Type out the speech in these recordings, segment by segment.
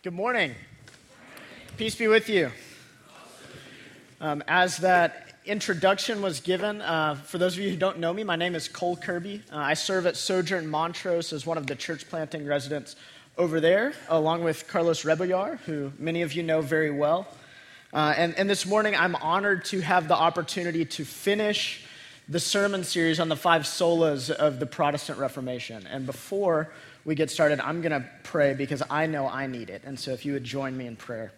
Good morning. Peace be with you. Um, as that introduction was given, uh, for those of you who don't know me, my name is Cole Kirby. Uh, I serve at Sojourn Montrose as one of the church planting residents over there, along with Carlos Rebollar, who many of you know very well. Uh, and, and this morning, I'm honored to have the opportunity to finish the sermon series on the five solas of the Protestant Reformation. And before we get started, I'm going to pray because I know I need it. And so if you would join me in prayer.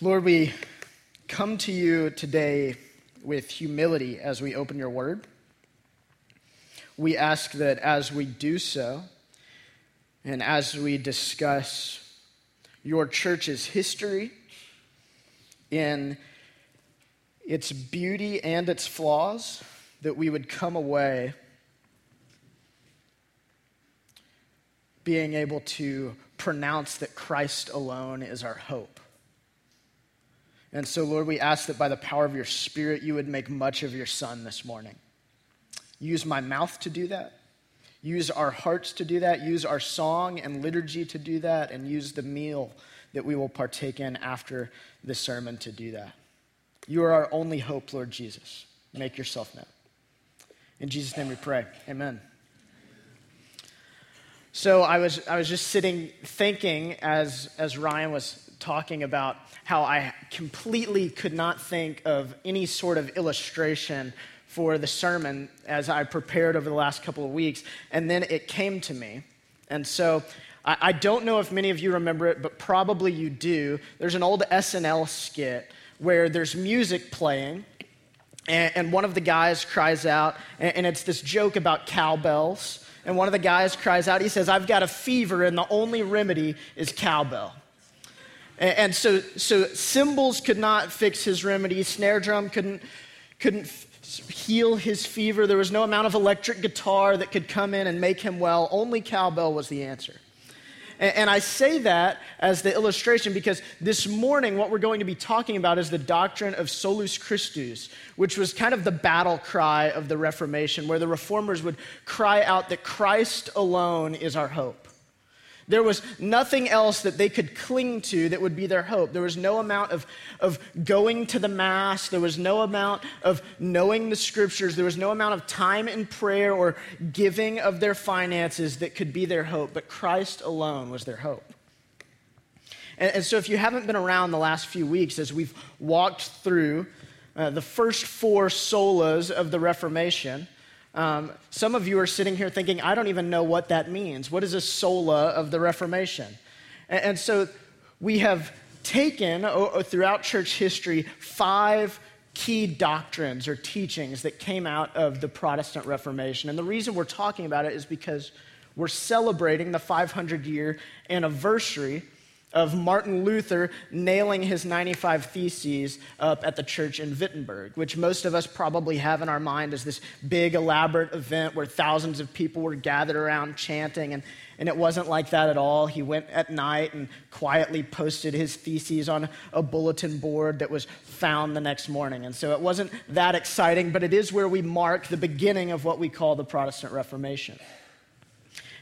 Lord, we come to you today with humility as we open your word. We ask that as we do so, and as we discuss your church's history in its beauty and its flaws, that we would come away being able to pronounce that Christ alone is our hope. And so, Lord, we ask that by the power of your Spirit, you would make much of your Son this morning. Use my mouth to do that. Use our hearts to do that. Use our song and liturgy to do that. And use the meal that we will partake in after the sermon to do that. You are our only hope, Lord Jesus. Make yourself known. In Jesus' name we pray. Amen. So I was, I was just sitting thinking as, as Ryan was talking about how I completely could not think of any sort of illustration for the sermon as I prepared over the last couple of weeks. And then it came to me. And so I, I don't know if many of you remember it, but probably you do. There's an old SNL skit where there's music playing. And, one of the guys cries out, and it's this joke about cowbells and one of the guys cries out, he says, I've got a fever, and the only remedy is cowbell. And, so, so cymbals could not fix his remedy, snare drum couldn't, couldn't heal his fever. There was no amount of electric guitar that could come in and make him well. Only cowbell was the answer. And, and I say that as the illustration because this morning, what we're going to be talking about is the doctrine of solus Christus, which was kind of the battle cry of the Reformation, where the reformers would cry out that Christ alone is our hope. There was nothing else that they could cling to that would be their hope. There was no amount of, of going to the Mass. There was no amount of knowing the Scriptures. There was no amount of time in prayer or giving of their finances that could be their hope. But Christ alone was their hope. And, and so, if you haven't been around the last few weeks as we've walked through uh, the first four solas of the Reformation, um, some of you are sitting here thinking, I don't even know what that means. What is a sola of the Reformation? And, and so we have taken throughout church history five key doctrines or teachings that came out of the Protestant Reformation. And the reason we're talking about it is because we're celebrating the 500 year anniversary of Martin Luther nailing his 95 Theses up at the church in Wittenberg, which most of us probably have in our mind as this big, elaborate event where thousands of people were gathered around chanting. And, and it wasn't like that at all. He went at night and quietly posted his theses on a bulletin board that was found the next morning. And so it wasn't that exciting, but it is where we mark the beginning of what we call the Protestant Reformation.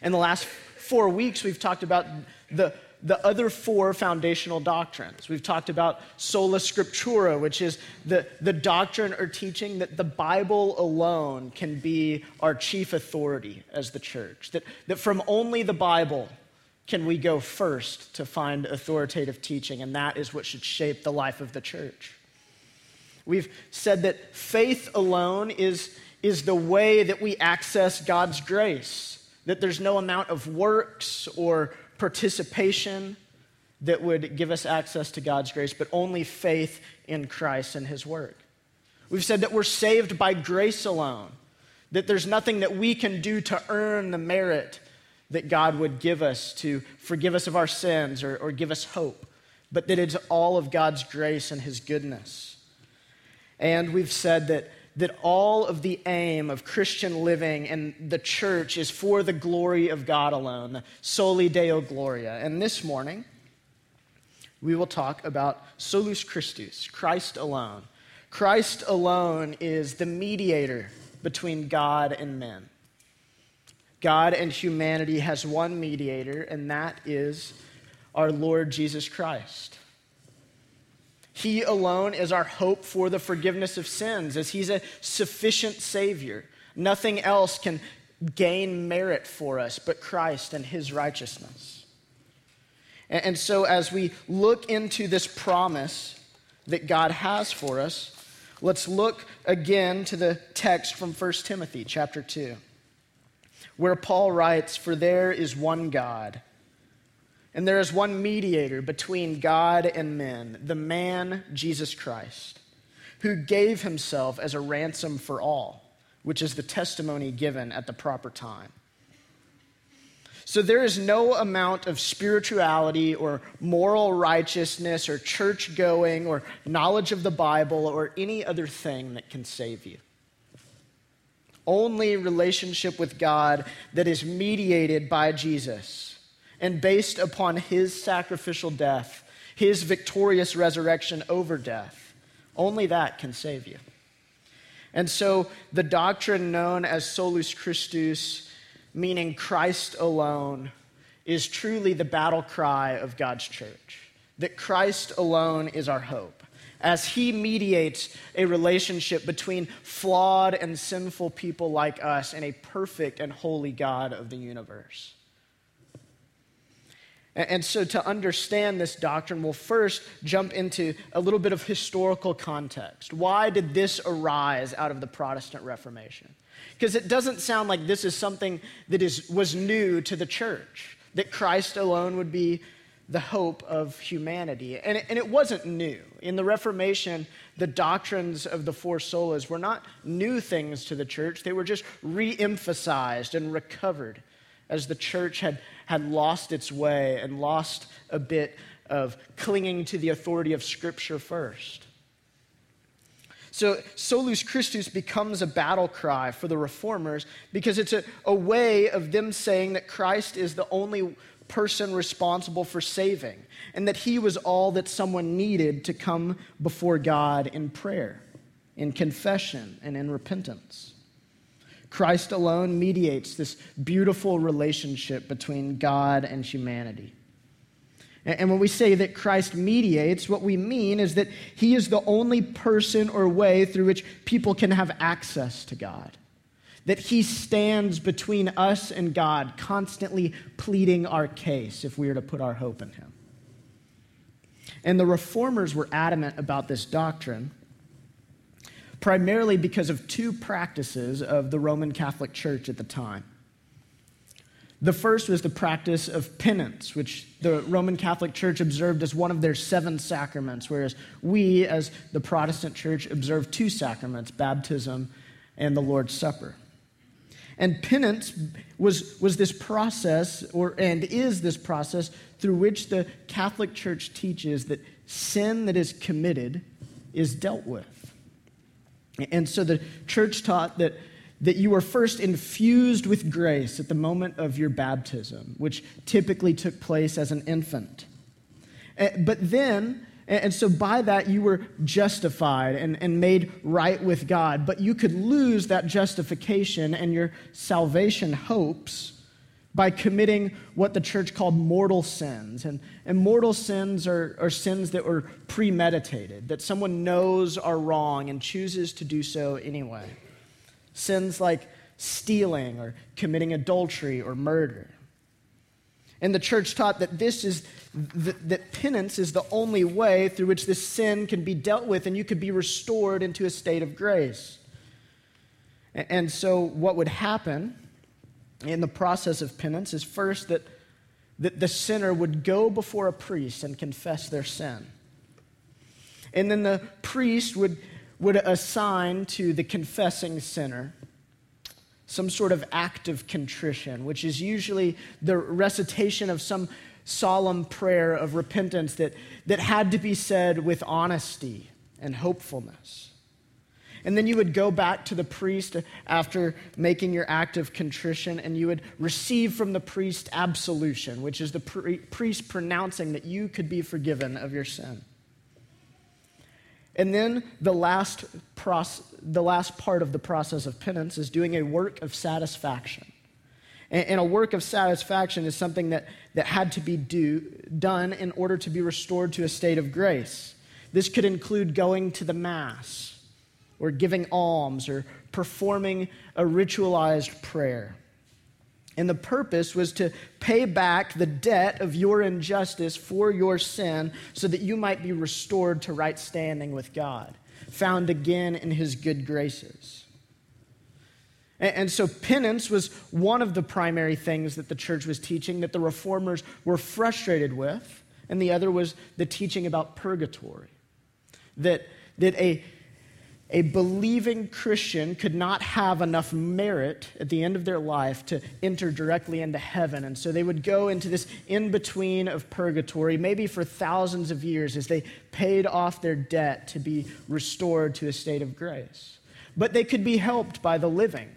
In the last four weeks, we've talked about the the other four foundational doctrines. We've talked about sola scriptura, which is the, the doctrine or teaching that the Bible alone can be our chief authority as the church, that, that from only the Bible can we go first to find authoritative teaching, and that is what should shape the life of the church. We've said that faith alone is, is the way that we access God's grace, that there's no amount of works or participation that would give us access to God's grace, but only faith in Christ and His work. We've said that we're saved by grace alone, that there's nothing that we can do to earn the merit that God would give us to forgive us of our sins or, or give us hope, but that it's all of God's grace and His goodness. And we've said that that all of the aim of Christian living and the church is for the glory of God alone, soli deo gloria. And this morning, we will talk about solus Christus, Christ alone. Christ alone is the mediator between God and men. God and humanity has one mediator, and that is our Lord Jesus Christ. He alone is our hope for the forgiveness of sins, as He's a sufficient Savior. Nothing else can gain merit for us but Christ and His righteousness. And so, as we look into this promise that God has for us, let's look again to the text from 1 Timothy chapter 2 where Paul writes, For there is one God, and there is one mediator between God and men, the man Jesus Christ, who gave himself as a ransom for all, which is the testimony given at the proper time. So there is no amount of spirituality or moral righteousness or church going or knowledge of the Bible or any other thing that can save you only relationship with God that is mediated by Jesus and based upon his sacrificial death, his victorious resurrection over death. Only that can save you. And so the doctrine known as solus Christus, meaning Christ alone, is truly the battle cry of God's church. That Christ alone is our hope as he mediates a relationship between flawed and sinful people like us and a perfect and holy God of the universe. And so, to understand this doctrine, we'll first jump into a little bit of historical context. Why did this arise out of the Protestant Reformation? Because it doesn't sound like this is something that is, was new to the church, that Christ alone would be the hope of humanity. And it, and it wasn't new. In the Reformation, the doctrines of the four solas were not new things to the church, they were just re emphasized and recovered as the church had, had lost its way and lost a bit of clinging to the authority of Scripture first. So, Solus Christus becomes a battle cry for the reformers because it's a, a way of them saying that Christ is the only person responsible for saving, and that he was all that someone needed to come before God in prayer, in confession, and in repentance. Christ alone mediates this beautiful relationship between God and humanity. And when we say that Christ mediates, what we mean is that he is the only person or way through which people can have access to God that he stands between us and God, constantly pleading our case if we are to put our hope in him. And the reformers were adamant about this doctrine, primarily because of two practices of the Roman Catholic Church at the time. The first was the practice of penance, which the Roman Catholic Church observed as one of their seven sacraments, whereas we, as the Protestant Church, observe two sacraments baptism and the Lord's Supper. And penance was, was this process, or, and is this process, through which the Catholic Church teaches that sin that is committed is dealt with. And so the church taught that, that you were first infused with grace at the moment of your baptism, which typically took place as an infant. Eh, but then and so by that, you were justified and, and made right with God. But you could lose that justification and your salvation hopes by committing what the church called mortal sins. And, and mortal sins are, are sins that were premeditated, that someone knows are wrong and chooses to do so anyway. Sins like stealing or committing adultery or murder. And the church taught that this is that penance is the only way through which this sin can be dealt with and you could be restored into a state of grace. And so what would happen in the process of penance is first that, that the sinner would go before a priest and confess their sin. And then the priest would, would assign to the confessing sinner some sort of act of contrition, which is usually the recitation of some solemn prayer of repentance that, that had to be said with honesty and hopefulness. And then you would go back to the priest after making your act of contrition, and you would receive from the priest absolution, which is the priest pronouncing that you could be forgiven of your sin. And then the last, proce- the last part of the process of penance is doing a work of satisfaction. And, a work of satisfaction is something that, that had to be do, done in order to be restored to a state of grace. This could include going to the Mass, or giving alms, or performing a ritualized prayer. And the purpose was to pay back the debt of your injustice for your sin so that you might be restored to right standing with God, found again in his good graces. And, so penance was one of the primary things that the church was teaching that the reformers were frustrated with, and the other was the teaching about purgatory. That, that a a believing Christian could not have enough merit at the end of their life to enter directly into heaven. And so they would go into this in between of purgatory, maybe for thousands of years, as they paid off their debt to be restored to a state of grace. But they could be helped by the living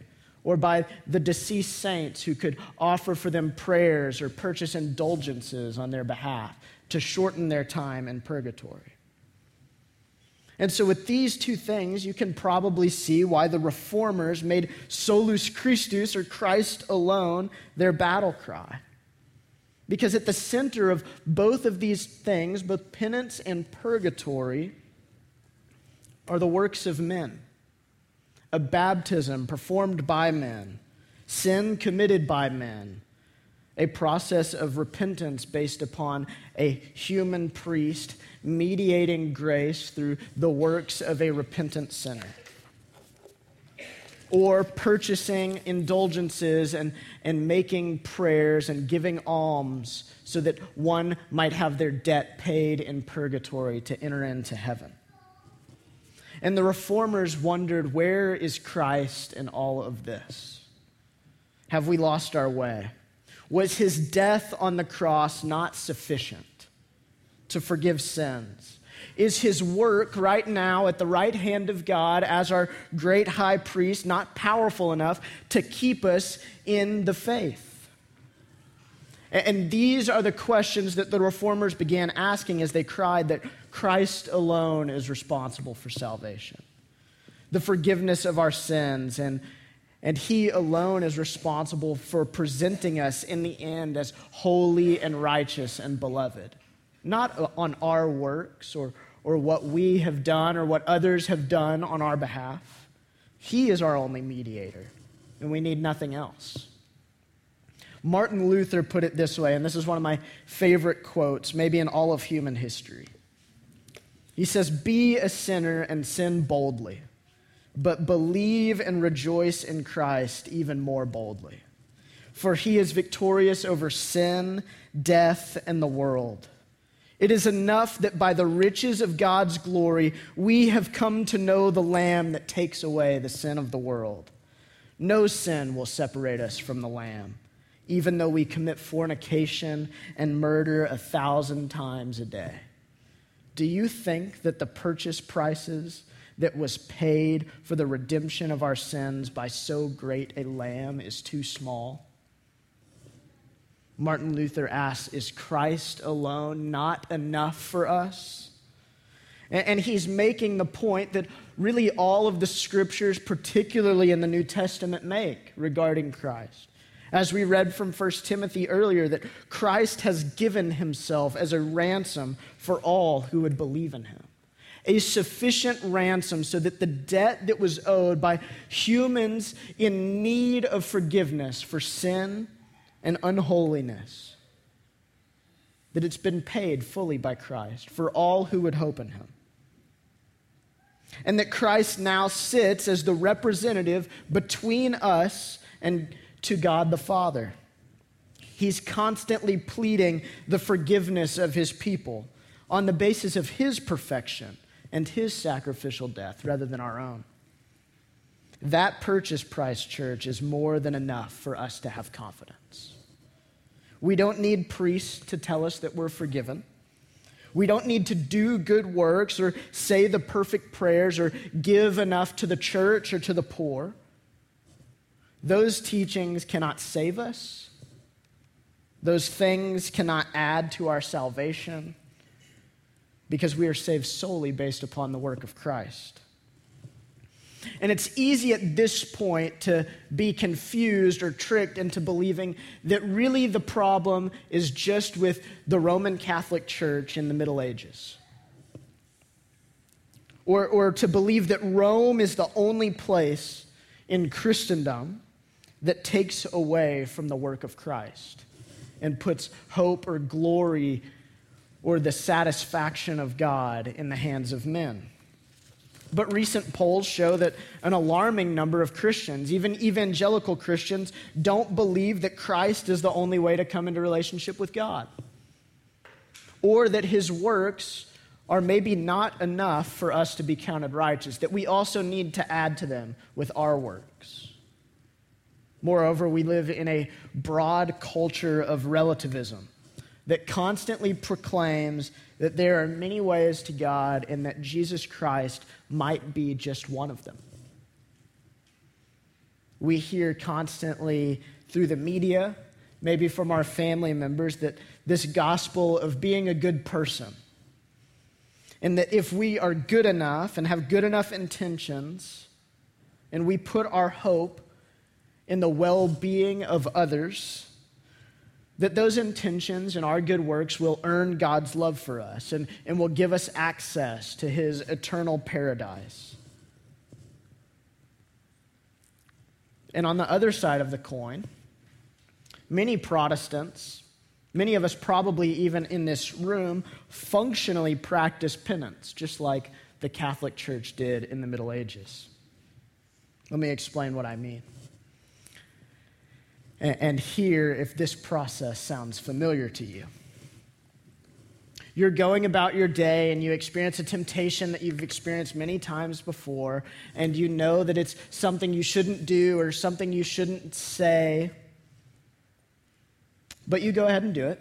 or by the deceased saints who could offer for them prayers or purchase indulgences on their behalf to shorten their time in purgatory. And so, with these two things, you can probably see why the reformers made solus Christus, or Christ alone, their battle cry. Because at the center of both of these things, both penance and purgatory, are the works of men a baptism performed by men, sin committed by men, a process of repentance based upon a human priest mediating grace through the works of a repentant sinner. Or purchasing indulgences and, and making prayers and giving alms so that one might have their debt paid in purgatory to enter into heaven. And the reformers wondered where is Christ in all of this? Have we lost our way? Was his death on the cross not sufficient? To forgive sins? Is his work right now at the right hand of God as our great high priest not powerful enough to keep us in the faith? And these are the questions that the reformers began asking as they cried that Christ alone is responsible for salvation, the forgiveness of our sins, and, and He alone is responsible for presenting us in the end as holy and righteous and beloved not on our works or, or what we have done or what others have done on our behalf. He is our only mediator, and we need nothing else. Martin Luther put it this way, and this is one of my favorite quotes, maybe in all of human history. He says, Be a sinner and sin boldly, but believe and rejoice in Christ even more boldly. For he is victorious over sin, death, and the world. It is enough that by the riches of God's glory, we have come to know the Lamb that takes away the sin of the world. No sin will separate us from the Lamb, even though we commit fornication and murder a thousand times a day. Do you think that the purchase prices that was paid for the redemption of our sins by so great a lamb is too small? Martin Luther asks, Is Christ alone not enough for us? And he's making the point that really all of the scriptures, particularly in the New Testament, make regarding Christ. As we read from 1 Timothy earlier, that Christ has given himself as a ransom for all who would believe in him. A sufficient ransom so that the debt that was owed by humans in need of forgiveness for sin and unholiness, that it's been paid fully by Christ for all who would hope in him. And that Christ now sits as the representative between us and to God the Father. He's constantly pleading the forgiveness of his people on the basis of his perfection and his sacrificial death rather than our own. That purchase price, church, is more than enough for us to have confidence. We don't need priests to tell us that we're forgiven. We don't need to do good works or say the perfect prayers or give enough to the church or to the poor. Those teachings cannot save us. Those things cannot add to our salvation because we are saved solely based upon the work of Christ. And it's easy at this point to be confused or tricked into believing that really the problem is just with the Roman Catholic Church in the Middle Ages. Or, or to believe that Rome is the only place in Christendom that takes away from the work of Christ and puts hope or glory or the satisfaction of God in the hands of men. But recent polls show that an alarming number of Christians, even evangelical Christians, don't believe that Christ is the only way to come into relationship with God. Or that his works are maybe not enough for us to be counted righteous, that we also need to add to them with our works. Moreover, we live in a broad culture of relativism that constantly proclaims that there are many ways to God and that Jesus Christ might be just one of them. We hear constantly through the media, maybe from our family members, that this gospel of being a good person, and that if we are good enough and have good enough intentions, and we put our hope in the well being of others, that those intentions and our good works will earn God's love for us and, and will give us access to his eternal paradise. And on the other side of the coin, many Protestants, many of us probably even in this room, functionally practice penance, just like the Catholic Church did in the Middle Ages. Let me explain what I mean and hear if this process sounds familiar to you. You're going about your day and you experience a temptation that you've experienced many times before, and you know that it's something you shouldn't do or something you shouldn't say, but you go ahead and do it.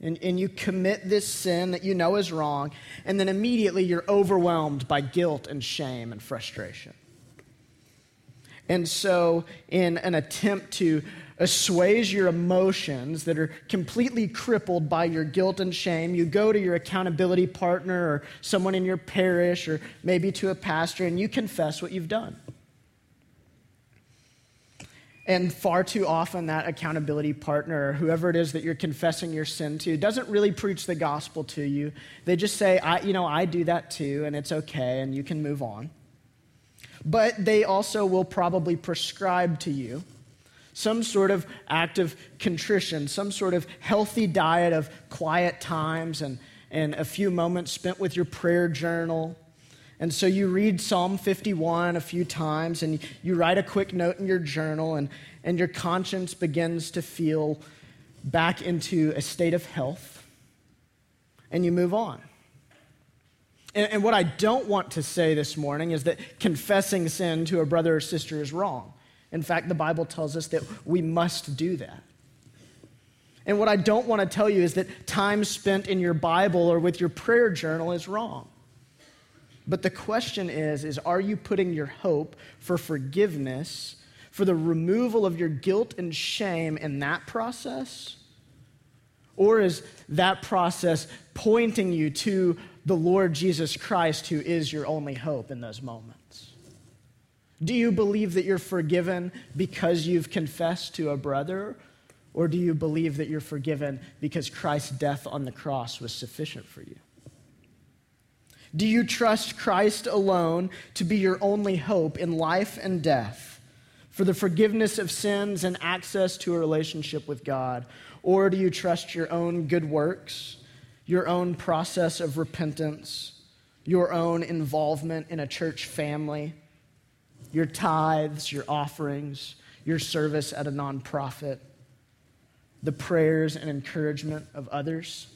And, and you commit this sin that you know is wrong, and then immediately you're overwhelmed by guilt and shame and frustration. And so, in an attempt to assuage your emotions that are completely crippled by your guilt and shame, you go to your accountability partner or someone in your parish or maybe to a pastor and you confess what you've done. And far too often, that accountability partner, or whoever it is that you're confessing your sin to, doesn't really preach the gospel to you. They just say, I, you know, I do that too, and it's okay, and you can move on. But they also will probably prescribe to you some sort of act of contrition, some sort of healthy diet of quiet times and, and a few moments spent with your prayer journal. And so you read Psalm 51 a few times and you write a quick note in your journal, and, and your conscience begins to feel back into a state of health, and you move on. And, and what I don't want to say this morning is that confessing sin to a brother or sister is wrong. In fact, the Bible tells us that we must do that. And what I don't want to tell you is that time spent in your Bible or with your prayer journal is wrong. But the question is is are you putting your hope for forgiveness, for the removal of your guilt and shame in that process? Or is that process pointing you to the Lord Jesus Christ who is your only hope in those moments? Do you believe that you're forgiven because you've confessed to a brother? Or do you believe that you're forgiven because Christ's death on the cross was sufficient for you? Do you trust Christ alone to be your only hope in life and death for the forgiveness of sins and access to a relationship with God? Or do you trust your own good works, your own process of repentance, your own involvement in a church family? Your tithes, your offerings, your service at a nonprofit, the prayers and encouragement of others.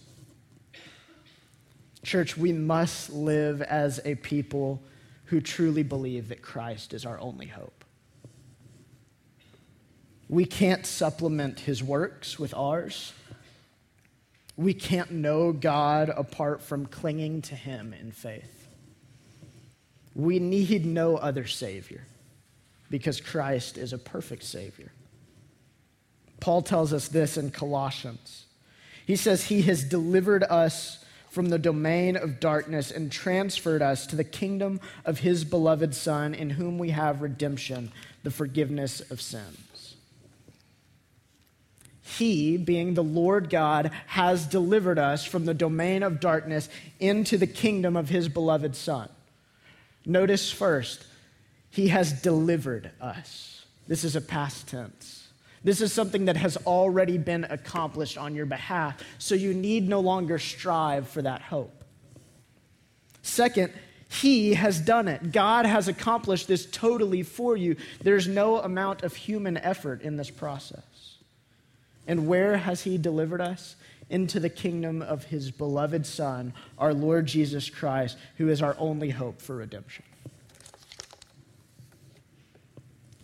Church, we must live as a people who truly believe that Christ is our only hope. We can't supplement his works with ours. We can't know God apart from clinging to him in faith. We need no other Savior because Christ is a perfect Savior. Paul tells us this in Colossians. He says, He has delivered us from the domain of darkness and transferred us to the kingdom of his beloved Son, in whom we have redemption, the forgiveness of sins. He, being the Lord God, has delivered us from the domain of darkness into the kingdom of his beloved Son. Notice first, he has delivered us. This is a past tense. This is something that has already been accomplished on your behalf, so you need no longer strive for that hope. Second, He has done it. God has accomplished this totally for you. There's no amount of human effort in this process. And where has He delivered us? Into the kingdom of His beloved Son, our Lord Jesus Christ, who is our only hope for redemption.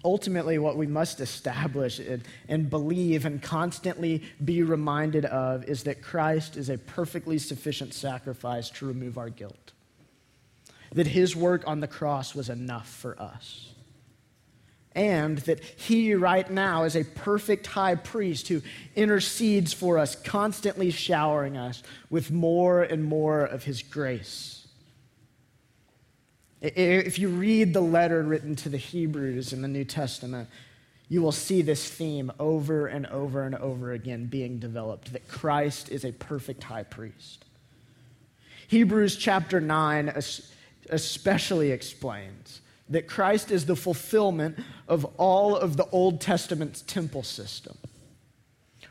ultimately what we must establish and believe and constantly be reminded of is that Christ is a perfectly sufficient sacrifice to remove our guilt. That his work on the cross was enough for us. And that he, right now, is a perfect high priest who intercedes for us, constantly showering us with more and more of his grace. If you read the letter written to the Hebrews in the New Testament, you will see this theme over and over and over again being developed that Christ is a perfect high priest. Hebrews chapter 9 especially explains that Christ is the fulfillment of all of the Old Testament's temple system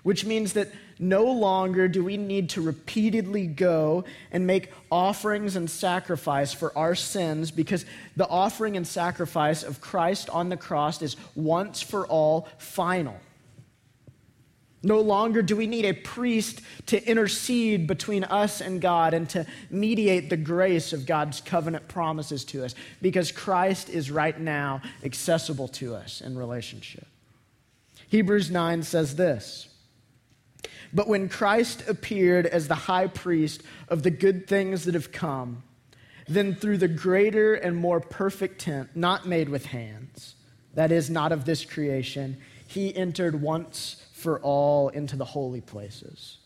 which means that no longer do we need to repeatedly go and make offerings and sacrifice for our sins because the offering and sacrifice of Christ on the cross is once for all final. No longer do we need a priest to intercede between us and God and to mediate the grace of God's covenant promises to us because Christ is right now accessible to us in relationship. Hebrews 9 says this but when Christ appeared as the high priest of the good things that have come, then through the greater and more perfect tent, not made with hands, that is, not of this creation, he entered once for all into the holy places,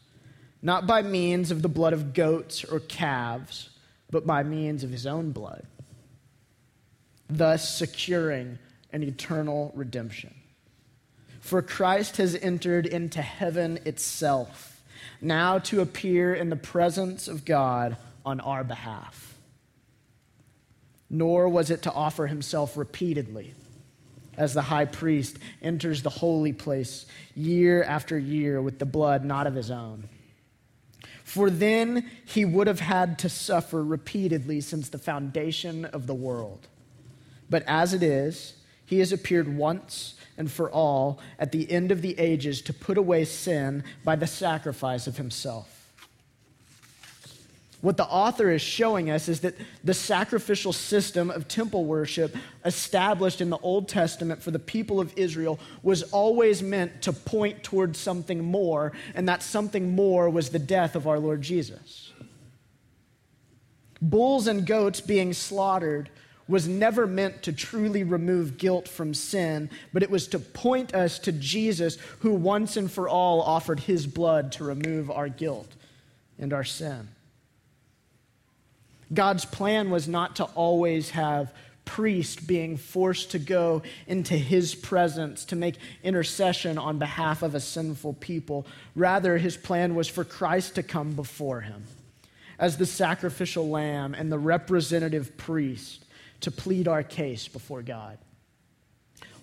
not by means of the blood of goats or calves, but by means of his own blood, thus securing an eternal redemption. For Christ has entered into heaven itself, now to appear in the presence of God on our behalf. Nor was it to offer himself repeatedly, as the high priest enters the holy place year after year with the blood not of his own. For then he would have had to suffer repeatedly since the foundation of the world. But as it is, he has appeared once and for all at the end of the ages to put away sin by the sacrifice of himself. What the author is showing us is that the sacrificial system of temple worship established in the Old Testament for the people of Israel was always meant to point towards something more, and that something more was the death of our Lord Jesus. Bulls and goats being slaughtered was never meant to truly remove guilt from sin, but it was to point us to Jesus, who once and for all offered his blood to remove our guilt and our sin. God's plan was not to always have priest being forced to go into his presence to make intercession on behalf of a sinful people. Rather, his plan was for Christ to come before him as the sacrificial lamb and the representative priest to plead our case before God.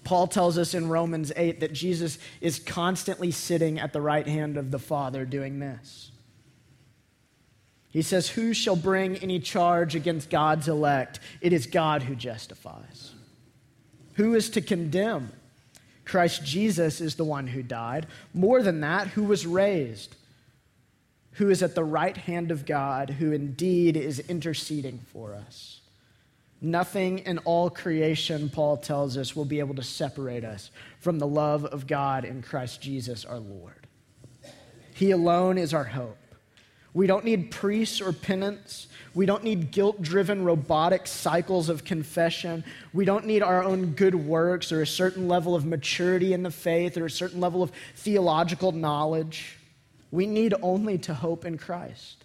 Paul tells us in Romans 8 that Jesus is constantly sitting at the right hand of the Father doing this. He says, Who shall bring any charge against God's elect? It is God who justifies. Who is to condemn? Christ Jesus is the one who died. More than that, who was raised, who is at the right hand of God, who indeed is interceding for us. Nothing in all creation, Paul tells us, will be able to separate us from the love of God in Christ Jesus our Lord. He alone is our hope. We don't need priests or penance. We don't need guilt driven robotic cycles of confession. We don't need our own good works or a certain level of maturity in the faith or a certain level of theological knowledge. We need only to hope in Christ.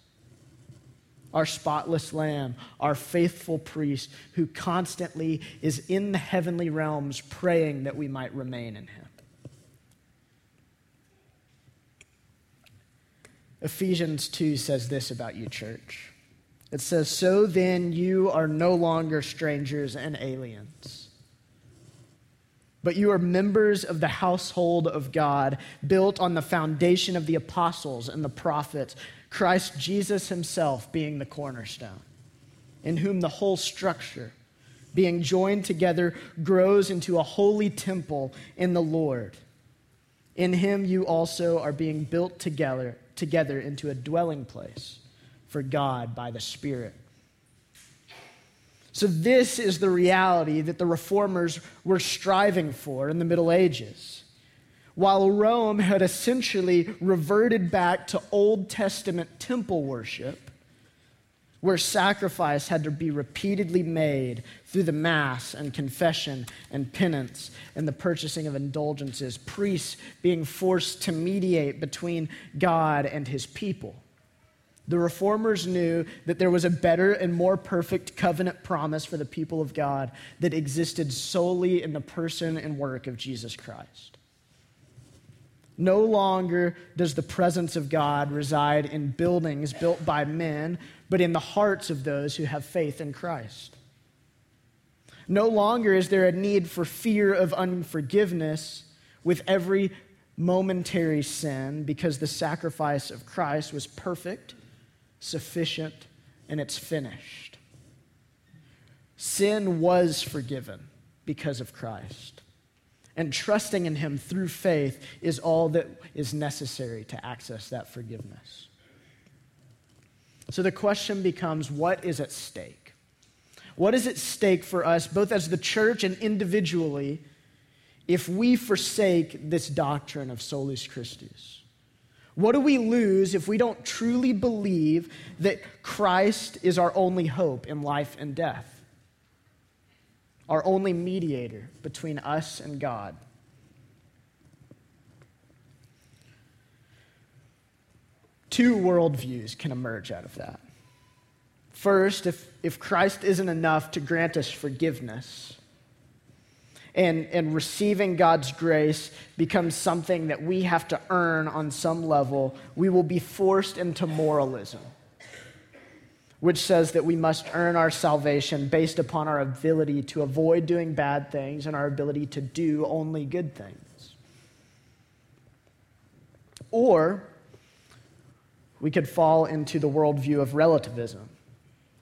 our spotless lamb, our faithful priest who constantly is in the heavenly realms praying that we might remain in him. Ephesians 2 says this about you, church. It says, So then you are no longer strangers and aliens, but you are members of the household of God, built on the foundation of the apostles and the prophets, Christ Jesus himself being the cornerstone, in whom the whole structure, being joined together, grows into a holy temple in the Lord. In him you also are being built together together into a dwelling place for God by the Spirit. So, this is the reality that the reformers were striving for in the Middle Ages. While Rome had essentially reverted back to Old Testament temple worship, where sacrifice had to be repeatedly made through the Mass and confession and penance and the purchasing of indulgences, priests being forced to mediate between God and his people. The reformers knew that there was a better and more perfect covenant promise for the people of God that existed solely in the person and work of Jesus Christ. No longer does the presence of God reside in buildings built by men, but in the hearts of those who have faith in Christ. No longer is there a need for fear of unforgiveness with every momentary sin because the sacrifice of Christ was perfect, sufficient, and it's finished. Sin was forgiven because of Christ. And trusting in Him through faith is all that is necessary to access that forgiveness. So the question becomes what is at stake? What is at stake for us, both as the church and individually, if we forsake this doctrine of Solus Christus? What do we lose if we don't truly believe that Christ is our only hope in life and death? our only mediator between us and God. Two worldviews can emerge out of that. First, if, if Christ isn't enough to grant us forgiveness, and, and receiving God's grace becomes something that we have to earn on some level, we will be forced into moralism which says that we must earn our salvation based upon our ability to avoid doing bad things and our ability to do only good things. Or we could fall into the worldview of relativism.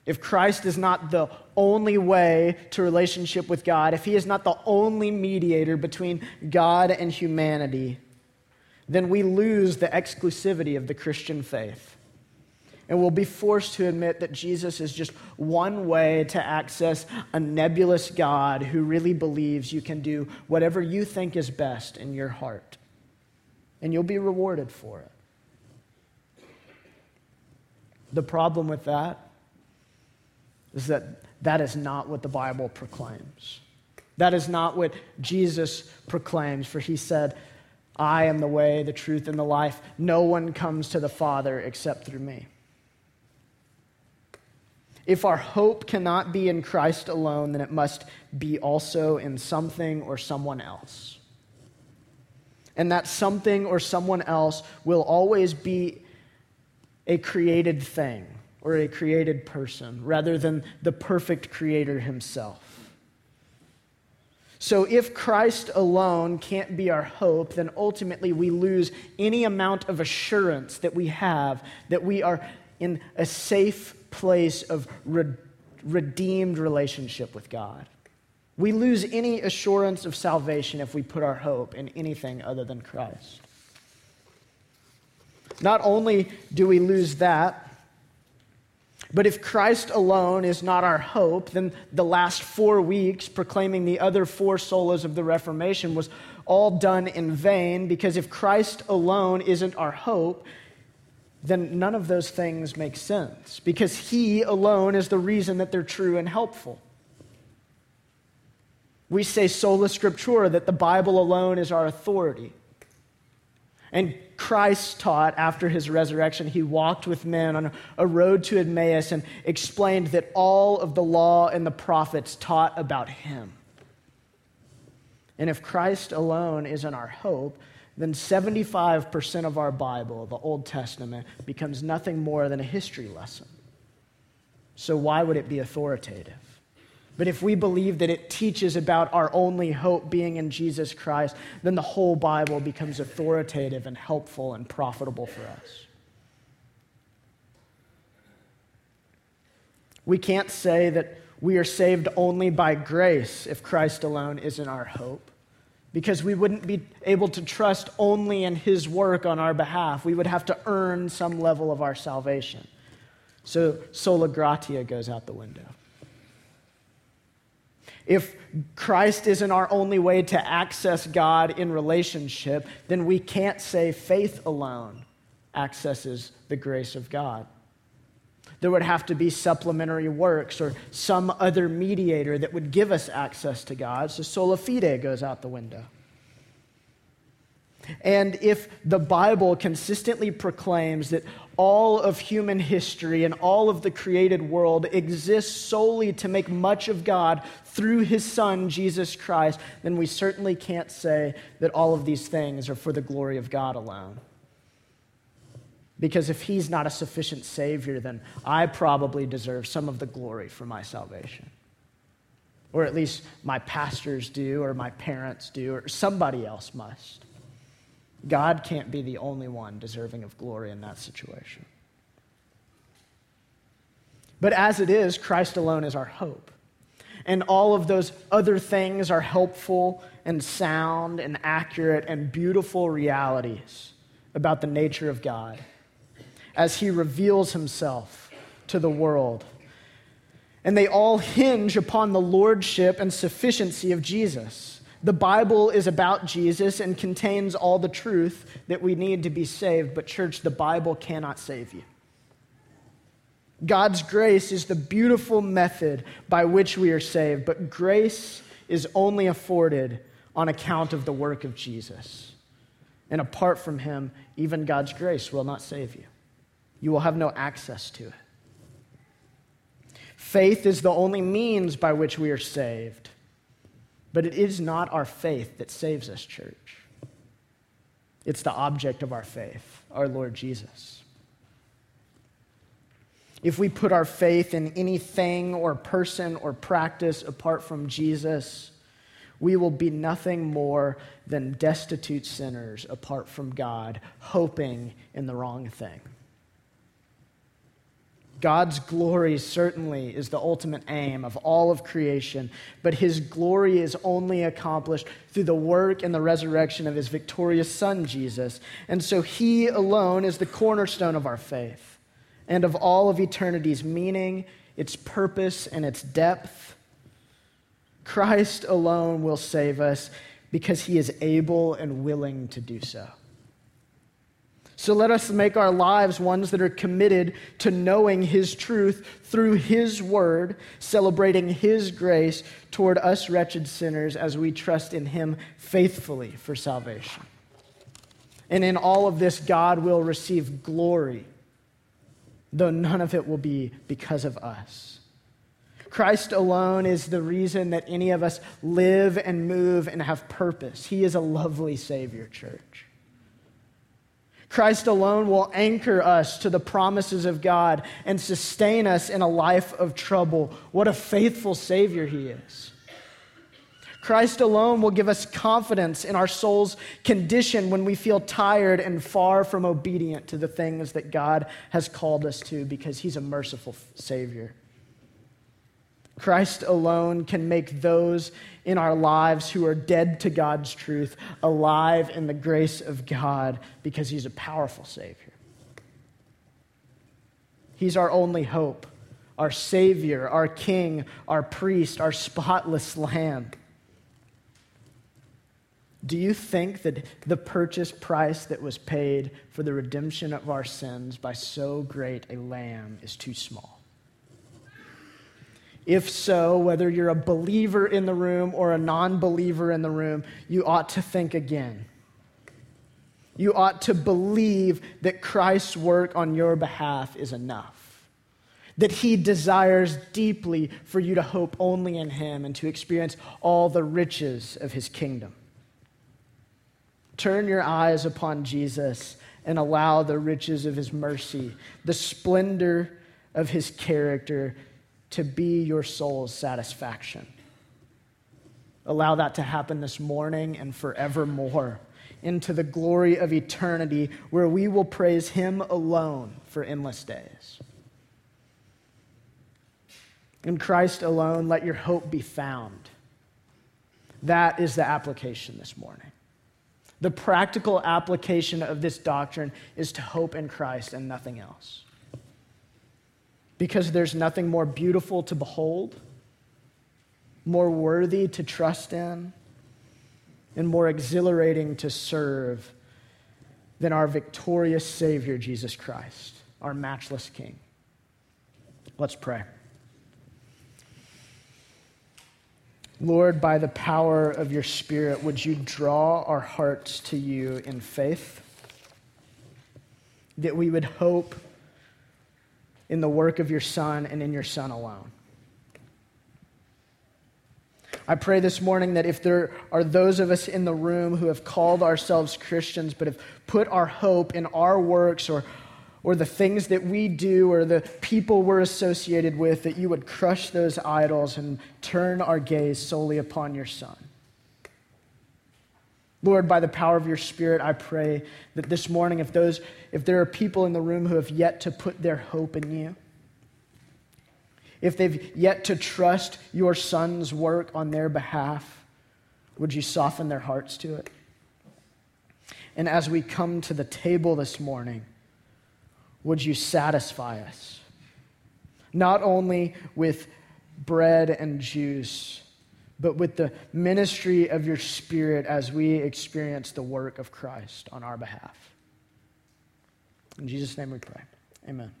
If Christ is not the only way to relationship with God, if he is not the only mediator between God and humanity, then we lose the exclusivity of the Christian faith and we'll be forced to admit that Jesus is just one way to access a nebulous God who really believes you can do whatever you think is best in your heart. And you'll be rewarded for it. The problem with that is that that is not what the Bible proclaims. That is not what Jesus proclaims, for he said, I am the way, the truth, and the life. No one comes to the Father except through me. If our hope cannot be in Christ alone, then it must be also in something or someone else. And that something or someone else will always be a created thing or a created person rather than the perfect creator himself. So, if Christ alone can't be our hope, then ultimately we lose any amount of assurance that we have that we are in a safe place of re- redeemed relationship with God. We lose any assurance of salvation if we put our hope in anything other than Christ. Not only do we lose that, but if Christ alone is not our hope, then the last four weeks proclaiming the other four solas of the Reformation was all done in vain because if Christ alone isn't our hope, then none of those things make sense because He alone is the reason that they're true and helpful. We say sola scriptura, that the Bible alone is our authority. And Christ taught after his resurrection, he walked with men on a road to Emmaus and explained that all of the law and the prophets taught about him. And if Christ alone isn't our hope, then 75% of our Bible, the Old Testament, becomes nothing more than a history lesson. So, why would it be authoritative? But if we believe that it teaches about our only hope being in Jesus Christ, then the whole Bible becomes authoritative and helpful and profitable for us. We can't say that we are saved only by grace if Christ alone isn't our hope because we wouldn't be able to trust only in his work on our behalf. We would have to earn some level of our salvation. So sola gratia goes out the window. If Christ isn't our only way to access God in relationship, then we can't say faith alone accesses the grace of God. There would have to be supplementary works or some other mediator that would give us access to God. So sola fide goes out the window. And if the Bible consistently proclaims that all of human history and all of the created world exists solely to make much of God through his Son, Jesus Christ, then we certainly can't say that all of these things are for the glory of God alone. Because if he's not a sufficient Savior, then I probably deserve some of the glory for my salvation. Or at least my pastors do, or my parents do, or somebody else must. God can't be the only one deserving of glory in that situation. But as it is, Christ alone is our hope. And all of those other things are helpful and sound and accurate and beautiful realities about the nature of God as he reveals himself to the world. And they all hinge upon the lordship and sufficiency of Jesus. The Bible is about Jesus and contains all the truth that we need to be saved, but, church, the Bible cannot save you. God's grace is the beautiful method by which we are saved, but grace is only afforded on account of the work of Jesus. And apart from him, even God's grace will not save you. You will have no access to it. Faith is the only means by which we are saved. But it is not our faith that saves us, church. It's the object of our faith, our Lord Jesus. If we put our faith in anything or person or practice apart from Jesus, we will be nothing more than destitute sinners apart from God, hoping in the wrong thing. God's glory certainly is the ultimate aim of all of creation, but his glory is only accomplished through the work and the resurrection of his victorious Son, Jesus. And so he alone is the cornerstone of our faith and of all of eternity's meaning, its purpose, and its depth. Christ alone will save us because he is able and willing to do so. So let us make our lives ones that are committed to knowing His truth through His word, celebrating His grace toward us wretched sinners as we trust in Him faithfully for salvation. And in all of this, God will receive glory, though none of it will be because of us. Christ alone is the reason that any of us live and move and have purpose. He is a lovely Savior, church. Christ alone will anchor us to the promises of God and sustain us in a life of trouble. What a faithful Savior He is. Christ alone will give us confidence in our soul's condition when we feel tired and far from obedient to the things that God has called us to because He's a merciful Savior. Christ alone can make those in our lives who are dead to God's truth alive in the grace of God because He's a powerful Savior. He's our only hope, our Savior, our King, our priest, our spotless Lamb. Do you think that the purchase price that was paid for the redemption of our sins by so great a lamb is too small? If so, whether you're a believer in the room or a non believer in the room, you ought to think again. You ought to believe that Christ's work on your behalf is enough, that he desires deeply for you to hope only in him and to experience all the riches of his kingdom. Turn your eyes upon Jesus and allow the riches of his mercy, the splendor of his character to be your soul's satisfaction. Allow that to happen this morning and forevermore into the glory of eternity where we will praise him alone for endless days. In Christ alone, let your hope be found. That is the application this morning. The practical application of this doctrine is to hope in Christ and nothing else. Because there's nothing more beautiful to behold, more worthy to trust in, and more exhilarating to serve than our victorious Savior, Jesus Christ, our matchless King. Let's pray. Lord, by the power of your Spirit, would you draw our hearts to you in faith? That we would hope in the work of your Son and in your Son alone. I pray this morning that if there are those of us in the room who have called ourselves Christians but have put our hope in our works or or the things that we do or the people we're associated with, that you would crush those idols and turn our gaze solely upon your Son. Lord, by the power of your Spirit, I pray that this morning, if, those, if there are people in the room who have yet to put their hope in you, if they've yet to trust your Son's work on their behalf, would you soften their hearts to it? And as we come to the table this morning, would you satisfy us? Not only with bread and juice, but with the ministry of your Spirit as we experience the work of Christ on our behalf. In Jesus' name we pray. Amen.